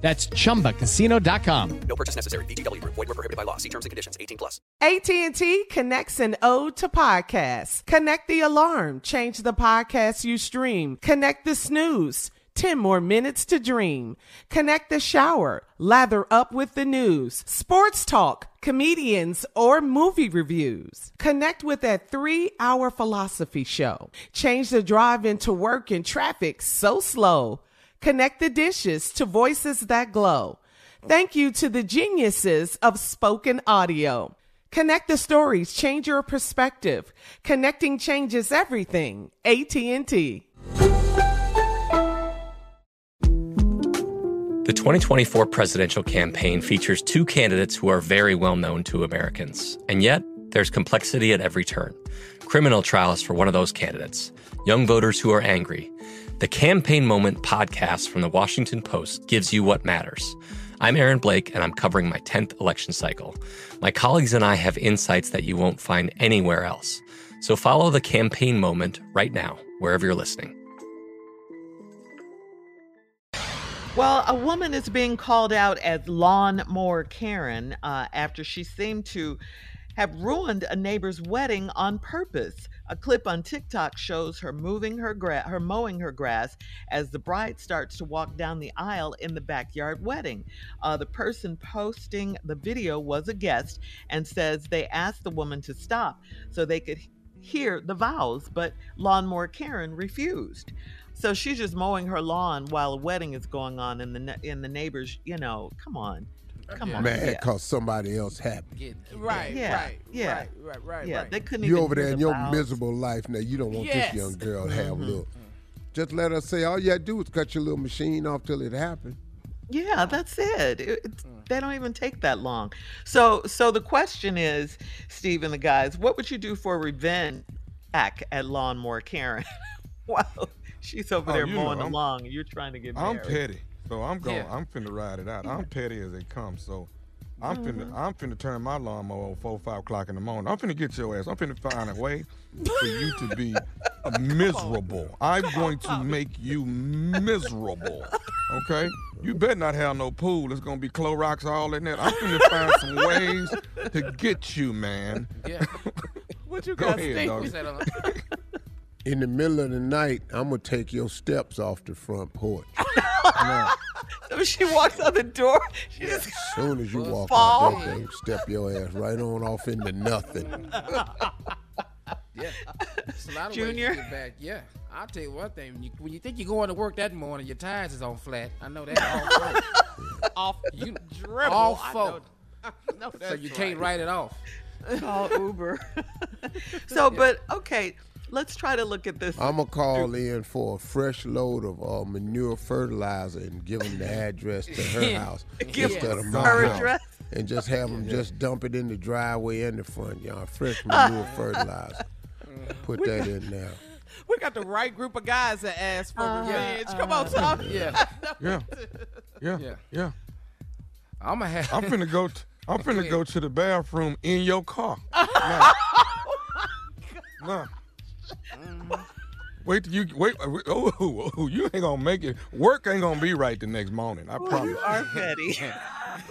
That's chumbacasino.com. No purchase necessary. VGW Group. Void were prohibited by law. See terms and conditions. 18 plus. AT&T connects an ode to podcasts. Connect the alarm. Change the podcast you stream. Connect the snooze. 10 more minutes to dream. Connect the shower. Lather up with the news. Sports talk, comedians, or movie reviews. Connect with that three hour philosophy show. Change the drive into work in traffic so slow. Connect the dishes to voices that glow. Thank you to the geniuses of spoken audio. Connect the stories, change your perspective. Connecting changes everything. AT&T. The 2024 presidential campaign features two candidates who are very well known to Americans. And yet, there's complexity at every turn. Criminal trials for one of those candidates, young voters who are angry. The Campaign Moment podcast from the Washington Post gives you what matters. I'm Aaron Blake, and I'm covering my 10th election cycle. My colleagues and I have insights that you won't find anywhere else. So follow the Campaign Moment right now, wherever you're listening. Well, a woman is being called out as lawnmower Karen uh, after she seemed to have ruined a neighbor's wedding on purpose. A clip on TikTok shows her moving her gra- her mowing her grass as the bride starts to walk down the aisle in the backyard wedding. Uh, the person posting the video was a guest and says they asked the woman to stop so they could hear the vows, but lawnmower Karen refused. So she's just mowing her lawn while a wedding is going on, and the ne- and the neighbors, you know, come on, come on, Mad yeah. because somebody else happy. Right, Yeah, right, yeah. right, right, right, yeah, right. they couldn't You over there in your vows. miserable life now. You don't want Yes. this young girl to have Mm-hmm. a little. Just let her say all you had to do was cut your little machine off till it happened. Yeah, that's it. It- They don't even take that long. So, so the question is, Steve and the guys, what would you do for revenge back at Lawnmower Karen? Wow, she's over Oh, there you know, mowing along, you're trying to get married. I'm petty, so I'm going. Yeah. I'm finna ride it out. I'm petty as they come. So I'm finna. Uh-huh. I'm finna turn my lawnmower four, five o'clock in the morning. I'm finna get your ass. I'm finna find a way for you to be miserable. I'm going to make you miserable. Okay? You better not have no pool. It's gonna be Clorox all in that. I'm finna find some ways to get you, man. Yeah. What you Go got, ahead, Steve? dog. What's that on? In the middle of the night, I'm gonna take your steps off the front porch. So she walks out the door. She just As soon as you walk Fall. out that thing, step your ass right on off into nothing. Yeah. It's a lot of Junior? ways to get back. Yeah. I'll tell you one thing. When you, when you think you're going to work that morning, your tires is on flat. I know that. All off You dribble. all I folk. know, So that's you can't write it off. call Uber. so, but okay, let's try to look at this. I'm gonna call in for a fresh load of uh, manure fertilizer and give them the address to her house Give instead of my her house. address. And just have them just dump it in the driveway in the front yard. Fresh manure fertilizer. Put that in there. we got the right group of guys that ask for Uh, revenge. yeah, Come on, uh, Tom. yeah. Yeah. Yeah. Yeah. Yeah. I'm gonna have. I'm finna go. T- I'm finna go to the bathroom in your car. Nah. Nah. Mm-hmm. Wait till you wait. Uh, wait, Oh, oh, oh, you ain't gonna make it. Work ain't gonna be right the next morning. I promise. You are petty.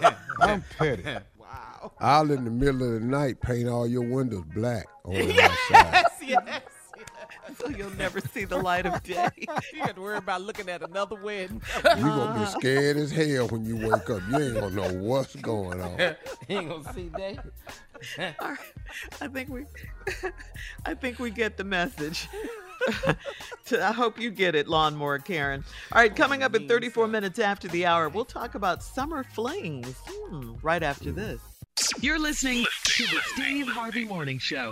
I'm petty. Wow. I'll in the middle of the night paint all your windows black on the yes, outside. yes. so you'll never see the light of day. You got to worry about looking at another wedding. You're gonna be scared as hell when you wake up. You ain't gonna know what's going on. he ain't gonna see that. All right. I think we I think we get the message. I hope you get it, Lawnmower Karen. All right, coming up at 34 minutes after the hour, we'll talk about summer flings Hmm, right after this. You're listening to the Steve Harvey Morning Show.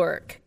work.